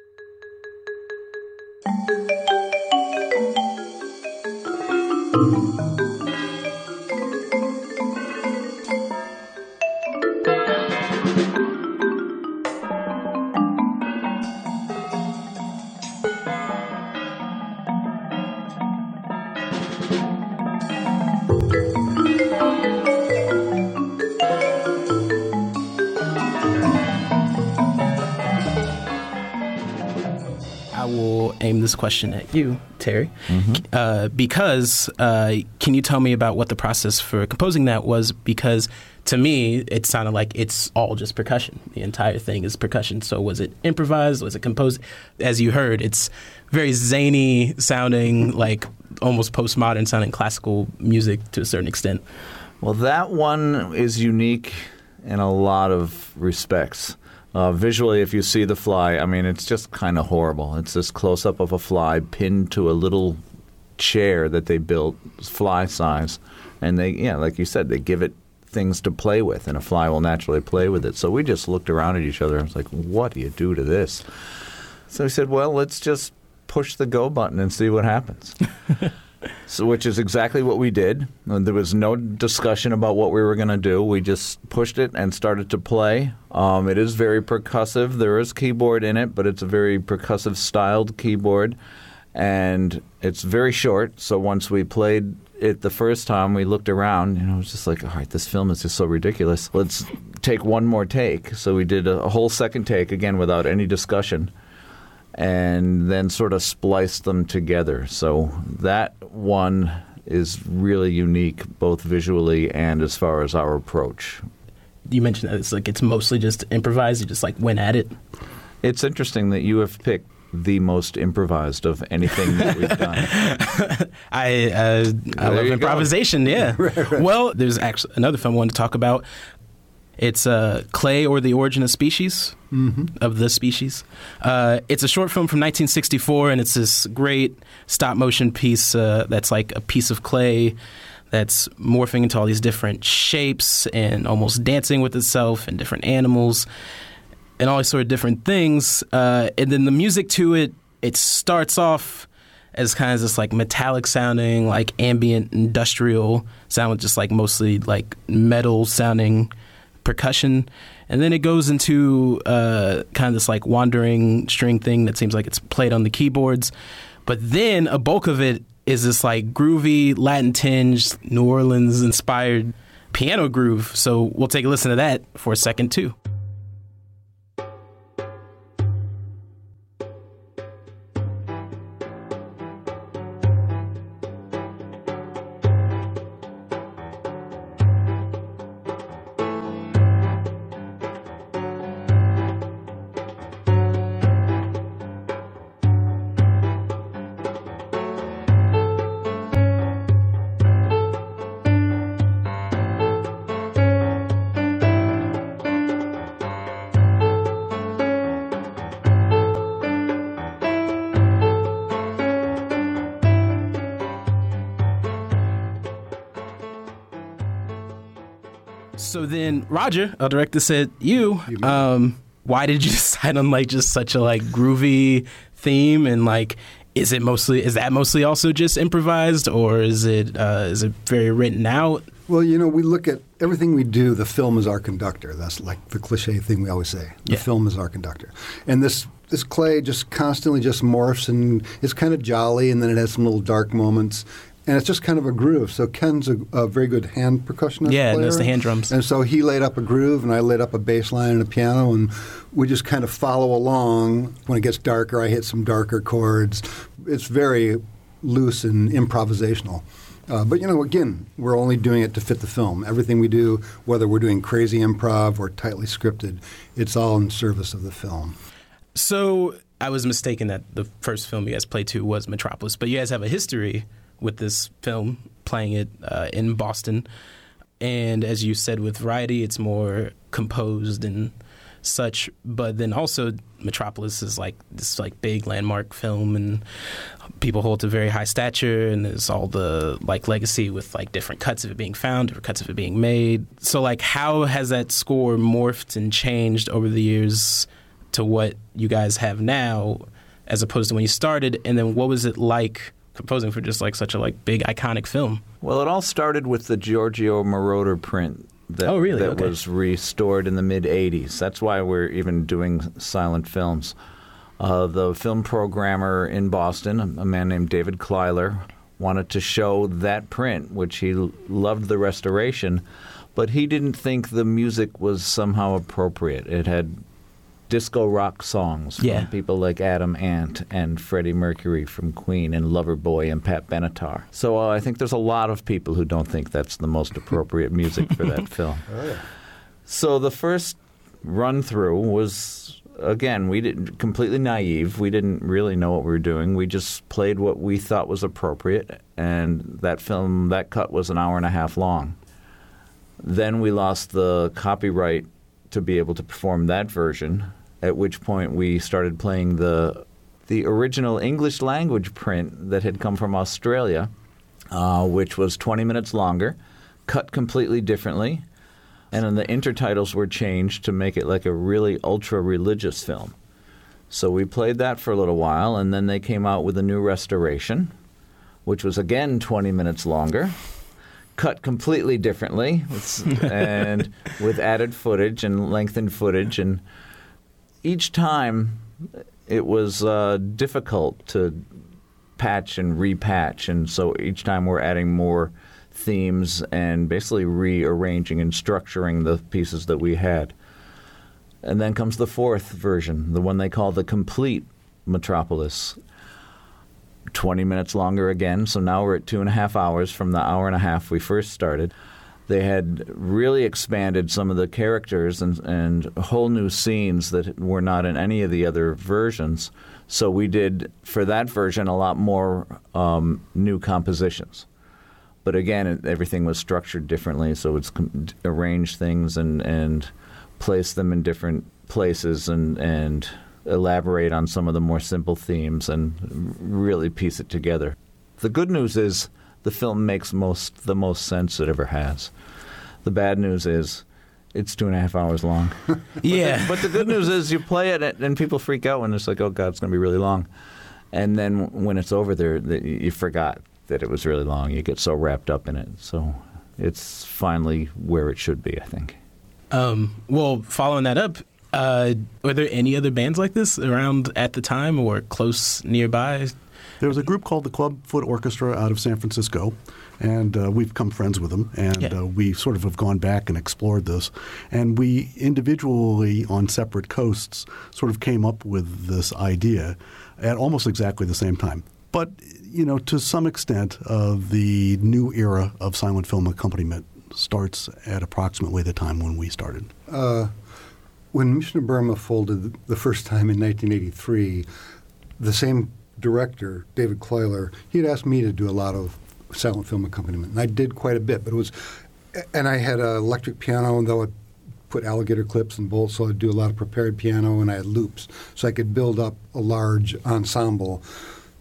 This question at you, Terry, mm-hmm. uh, because uh, can you tell me about what the process for composing that was? Because to me, it sounded like it's all just percussion. The entire thing is percussion. So was it improvised? Was it composed? As you heard, it's very zany sounding, like almost postmodern sounding classical music to a certain extent.
Well, that one is unique in a lot of respects. Uh, visually, if you see the fly, I mean, it's just kind of horrible. It's this close up of a fly pinned to a little chair that they built, fly size, and they, yeah, like you said, they give it things to play with, and a fly will naturally play with it. So we just looked around at each other and was like, "What do you do to this?" So we said, "Well, let's just push the go button and see what happens." so, which is exactly what we did. There was no discussion about what we were going to do. We just pushed it and started to play. Um, it is very percussive. There is keyboard in it, but it's a very percussive styled keyboard, and it's very short. So once we played it the first time, we looked around. You know, it was just like, all right, this film is just so ridiculous. Let's take one more take. So we did a, a whole second take again without any discussion and then sort of splice them together. So that one is really unique, both visually and as far as our approach.
You mentioned that it's like it's mostly just improvised. You just like went at it.
It's interesting that you have picked the most improvised of anything that we've done.
I uh, I love improvisation. Go. Yeah. right, right. Well, there's actually another film I wanted to talk about. It's uh, Clay or the Origin of Species, mm-hmm. of the species. Uh, it's a short film from 1964, and it's this great stop motion piece uh, that's like a piece of clay that's morphing into all these different shapes and almost dancing with itself and different animals and all these sort of different things. Uh, and then the music to it, it starts off as kind of this like metallic sounding, like ambient industrial sound with just like mostly like metal sounding percussion, and then it goes into uh, kind of this like wandering string thing that seems like it's played on the keyboards. But then a bulk of it is this like groovy Latin tinged New Orleans inspired piano groove. So we'll take a listen to that for a second too. So then Roger, our director, said, "You, um, why did you decide on like just such a like groovy theme and like?" Is it mostly is that mostly also just improvised or is it uh, is it very written out?
Well, you know, we look at everything we do. The film is our conductor. That's like the cliche thing we always say. The yeah. film is our conductor, and this this clay just constantly just morphs and it's kind of jolly, and then it has some little dark moments, and it's just kind of a groove. So Ken's a, a very good hand percussionist.
Yeah,
player.
knows the hand drums.
And so he laid up a groove, and I laid up a bass line and a piano, and we just kind of follow along. When it gets darker, I hit some darker chords. It's very loose and improvisational. Uh, but you know, again, we're only doing it to fit the film. Everything we do, whether we're doing crazy improv or tightly scripted, it's all in service of the film.
So I was mistaken that the first film you guys played to was Metropolis, but you guys have a history with this film, playing it uh, in Boston. And as you said, with Variety, it's more composed and such. But then also, Metropolis is like this like big landmark film, and people hold to very high stature. And there's all the like legacy with like different cuts of it being found, different cuts of it being made. So like, how has that score morphed and changed over the years to what you guys have now, as opposed to when you started? And then what was it like? Composing for just like such a like big iconic film?
Well, it all started with the Giorgio Moroder print that,
oh, really?
that
okay.
was restored in the mid 80s. That's why we're even doing silent films. Uh, the film programmer in Boston, a man named David Kleiler, wanted to show that print, which he loved the restoration, but he didn't think the music was somehow appropriate. It had disco rock songs from
yeah.
people like Adam Ant and Freddie Mercury from Queen and Loverboy and Pat Benatar. So uh, I think there's a lot of people who don't think that's the most appropriate music for that film. Oh, yeah. So the first run through was again we didn't completely naive. We didn't really know what we were doing. We just played what we thought was appropriate, and that film that cut was an hour and a half long. Then we lost the copyright to be able to perform that version. At which point we started playing the the original English language print that had come from Australia, uh, which was 20 minutes longer, cut completely differently, and then the intertitles were changed to make it like a really ultra religious film. So we played that for a little while, and then they came out with a new restoration, which was again 20 minutes longer, cut completely differently, and with added footage and lengthened footage. And each time it was uh, difficult to patch and repatch, and so each time we're adding more themes and basically rearranging and structuring the pieces that we had. And then comes the fourth version, the one they call the complete Metropolis. 20 minutes longer again, so now we're at two and a half hours from the hour and a half we first started. They had really expanded some of the characters and, and whole new scenes that were not in any of the other versions. So we did, for that version, a lot more um, new compositions. But again, everything was structured differently, so it's com- arranged things and, and place them in different places and, and elaborate on some of the more simple themes and really piece it together. The good news is the film makes most the most sense it ever has. The bad news is it's two and a half hours long.
Yeah.
but the good news is you play it and people freak out when it's like, oh god, it's going to be really long, and then when it's over, there you forgot that it was really long. You get so wrapped up in it. So it's finally where it should be, I think.
Um, well, following that up, uh, were there any other bands like this around at the time or close nearby?
There was a group called the Club Foot Orchestra out of San Francisco, and uh, we've become friends with them. And
Yeah.
uh, we sort of have gone back and explored this. And we individually, on separate coasts, sort of came up with this idea at almost exactly the same time. But, you know, to some extent, uh, the new era of silent film accompaniment starts at approximately the time when we started.
Uh, when Mission of Burma folded the first time in 1983, the same director, David Kleiler, he had asked me to do a lot of silent film accompaniment, and I did quite a bit. But it was, and I had an electric piano, and though I put alligator clips and bolts, so I'd do a lot of prepared piano, and I had loops, so I could build up a large ensemble.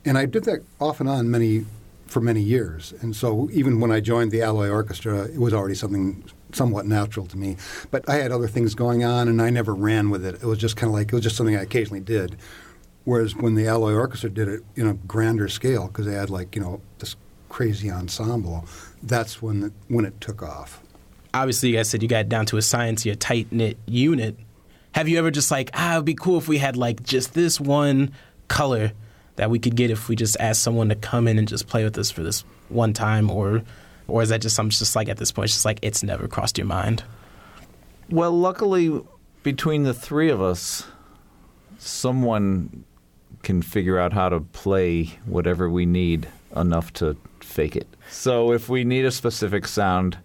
And I did that off and on many for many years. And so even when I joined the Alloy Orchestra, it was already something somewhat natural to me. But I had other things going on, and I never ran with it. It was just kind of like it was just something I occasionally did. Whereas when the Alloy Orchestra did it in a grander scale, because they had like you know this crazy ensemble, that's when it, when it took off.
Obviously, you guys said you got down to a science, you're a tight knit unit. Have you ever just like, ah, it'd be cool if we had like just this one color that we could get if we just asked someone to come in and just play with us for this one time, or, or is that just something just like at this point, it's just like it's never crossed your mind?
Well, luckily, between the three of us, someone can figure out how to play whatever we need enough to fake it. So if we need a specific sound,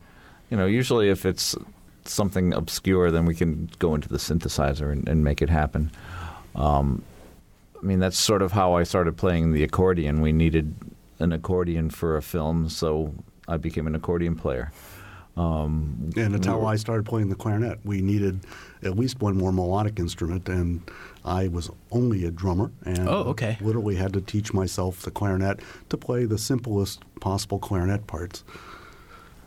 you know, usually if it's something obscure, then we can go into the synthesizer and, and make it happen. Um, I mean, that's sort of how I started playing the accordion. We needed an accordion for a film, so I became an accordion player. Um,
And that's how I started playing the clarinet. We needed at least one more melodic instrument, and I was only a drummer, and
Oh, okay.
literally had to teach myself the clarinet to play the simplest possible clarinet parts.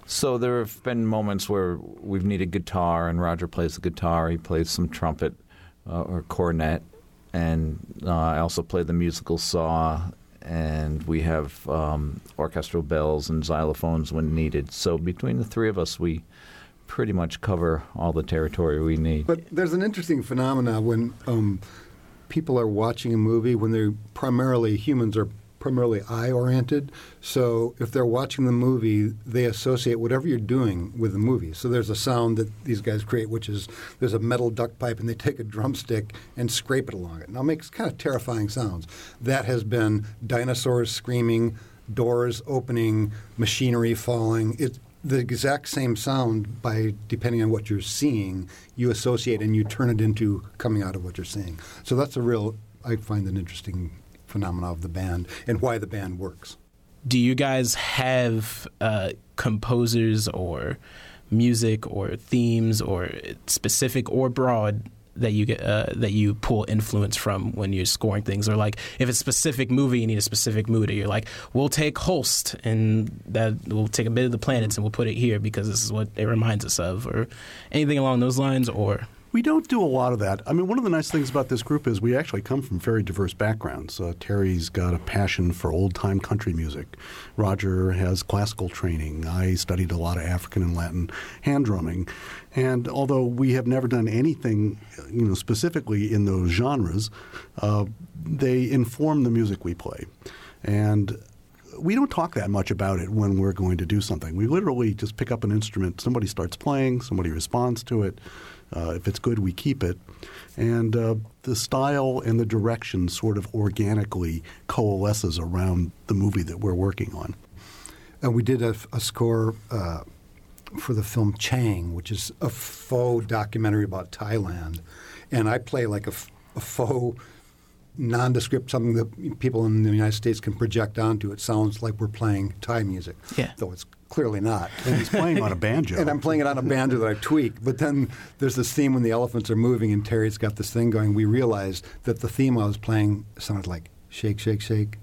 So there have been moments where we've needed guitar, and Roger plays the guitar. He plays some trumpet uh, or cornet, and uh, I also play the musical saw. And we have um, orchestral bells and xylophones when needed. So between the three of us, we pretty much cover all the territory we need.
But there's an interesting phenomena when um, people are watching a movie when they're primarily humans are primarily eye oriented. So if they're watching the movie, they associate whatever you're doing with the movie. So there's a sound that these guys create, which is there's a metal duct pipe, and they take a drumstick and scrape it along it. Now it makes kind of terrifying sounds. That has been dinosaurs screaming, doors opening, machinery falling. It, the exact same sound by depending on what you're seeing, you associate and you turn it into coming out of what you're seeing. So that's a real, I find an interesting phenomena of the band and why the band works.
Do you guys have uh, composers or music or themes or specific or broad that you get uh, that you pull influence from when you're scoring things, or like if it's a specific movie, you need a specific mood, or you're like, we'll take Holst and that we'll take a bit of the planets and we'll put it here because this is what it reminds us of, or anything along those lines, or
We don't do a lot of that. I mean, one of the nice things about this group is we actually come from very diverse backgrounds. Uh, Terry's got a passion for old time country music. Roger has classical training. I studied a lot of African and Latin hand drumming. And although we have never done anything, you know, specifically in those genres, uh, they inform the music we play. And we don't talk that much about it when we're going to do something. We literally just pick up an instrument, somebody starts playing, somebody responds to it. Uh, if it's good, we keep it. And uh, the style and the direction sort of organically coalesces around the movie that we're working on.
And we did a, a score uh, for the film Chang, which is a faux documentary about Thailand. And I play like a faux nondescript, something that people in the United States can project onto. It sounds like we're playing Thai music,
Yeah.
though it's clearly not.
And he's playing on a banjo.
And I'm playing it on a banjo that I tweak. But then there's this theme when the elephants are moving, and Terry's got this thing going. We realized that the theme I was playing sounded like shake, shake, shake.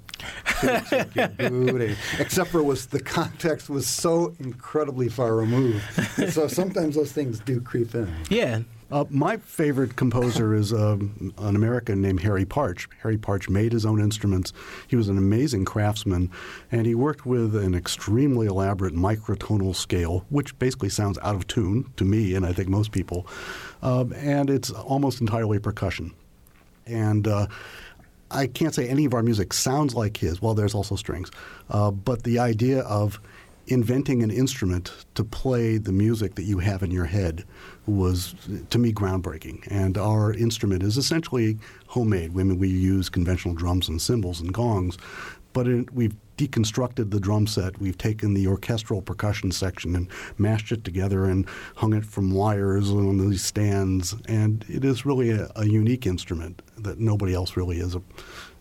shake, shake your booty. Except for it was the context was so incredibly far removed. And so sometimes those things do creep in.
yeah,
Uh, my favorite composer is um, an American named Harry Partch. Harry Partch made his own instruments. He was an amazing craftsman, and he worked with an extremely elaborate microtonal scale, which basically sounds out of tune to me, and I think most people. Um, and it's almost entirely percussion. And uh, I can't say any of our music sounds like his. Well, there's also strings, uh, but the idea of inventing an instrument to play the music that you have in your head was, to me, groundbreaking. And our instrument is essentially homemade. I mean, we use conventional drums and cymbals and gongs, but it, we've deconstructed the drum set. We've taken the orchestral percussion section and mashed it together and hung it from wires on these stands. And it is really a, a unique instrument that nobody else really is, a,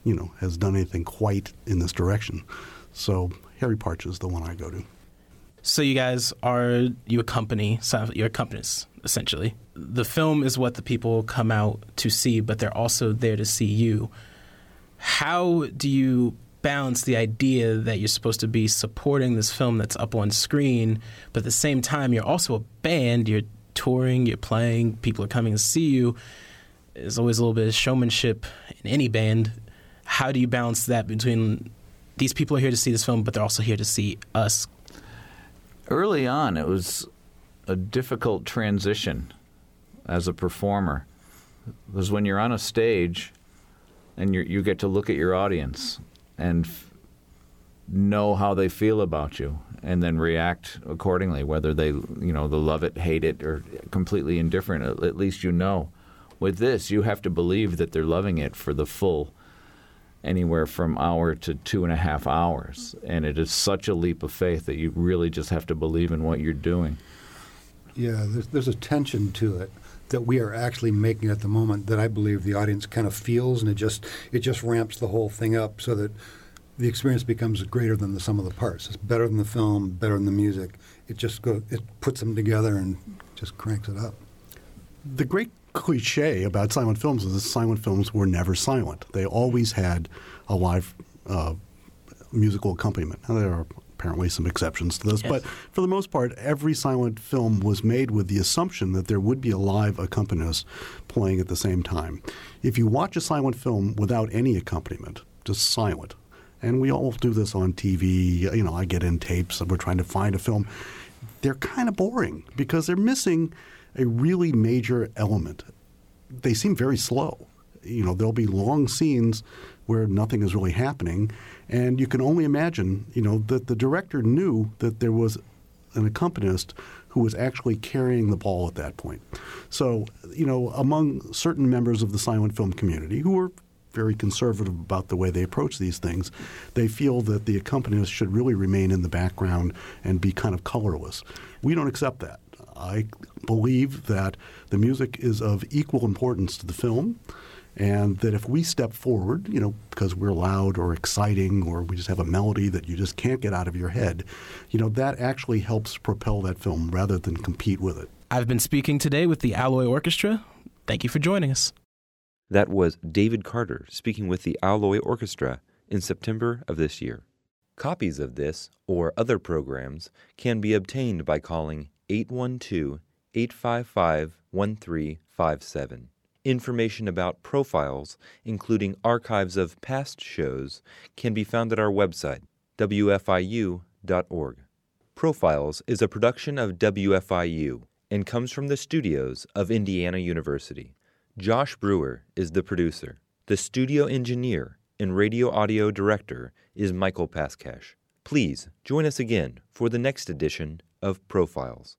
you know, has done anything quite in this direction. So Harry Partch is the one I go to.
So you guys are you accompany so you're accompanists essentially. The film is what the people come out to see, but they're also there to see you. How do you balance the idea that you're supposed to be supporting this film that's up on screen, but at the same time you're also a band, you're touring, you're playing, people are coming to see you. There's always a little bit of showmanship in any band. How do you balance that between these people are here to see this film, but they're also here to see us
early on, it was a difficult transition as a performer. Because when you're on a stage and you get to look at your audience and f- know how they feel about you and then react accordingly, whether they, you know, they love it, hate it, or completely indifferent, at least you know. With this, you have to believe that they're loving it for the full anywhere from hour to two and a half hours. And it is such a leap of faith that you really just have to believe in what you're doing.
Yeah, there's, there's a tension to it that we are actually making at the moment that I believe the audience kind of feels, and it just it just ramps the whole thing up so that the experience becomes greater than the sum of the parts. It's better than the film, better than the music. It just go it puts them together and just cranks it up.
The great cliche about silent films is that silent films were never silent. They always had a live uh, musical accompaniment. Now, there are apparently some exceptions to this,
Yes.
but for the most part, every silent film was made with the assumption that there would be a live accompanist playing at the same time. If you watch a silent film without any accompaniment, just silent, and we all do this on TV, you know, I get in tapes and we're trying to find a film, they're kind of boring because they're missing a really major element. They seem very slow. You know, there'll be long scenes where nothing is really happening, and you can only imagine, you know, that the director knew that there was an accompanist who was actually carrying the ball at that point. So, you know, among certain members of the silent film community who are very conservative about the way they approach these things, they feel that the accompanist should really remain in the background and be kind of colorless. We don't accept that. I believe that the music is of equal importance to the film, And that if we step forward, you know, because we're loud or exciting or we just have a melody that you just can't get out of your head, you know, that actually helps propel that film rather than compete with it.
I've been speaking today with the Alloy Orchestra. Thank you for joining us.
That was David Carter speaking with the Alloy Orchestra in September of this year. Copies of this or other programs can be obtained by calling 812 855 1357. Information about profiles, including archives of past shows, can be found at our website, wfiu.org. Profiles is a production of WFIU and comes from the studios of Indiana University. Josh Brewer is the producer. The studio engineer and radio audio director is Michael Paskash. Please join us again for the next edition of Profiles.